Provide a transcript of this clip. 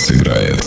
сыграет.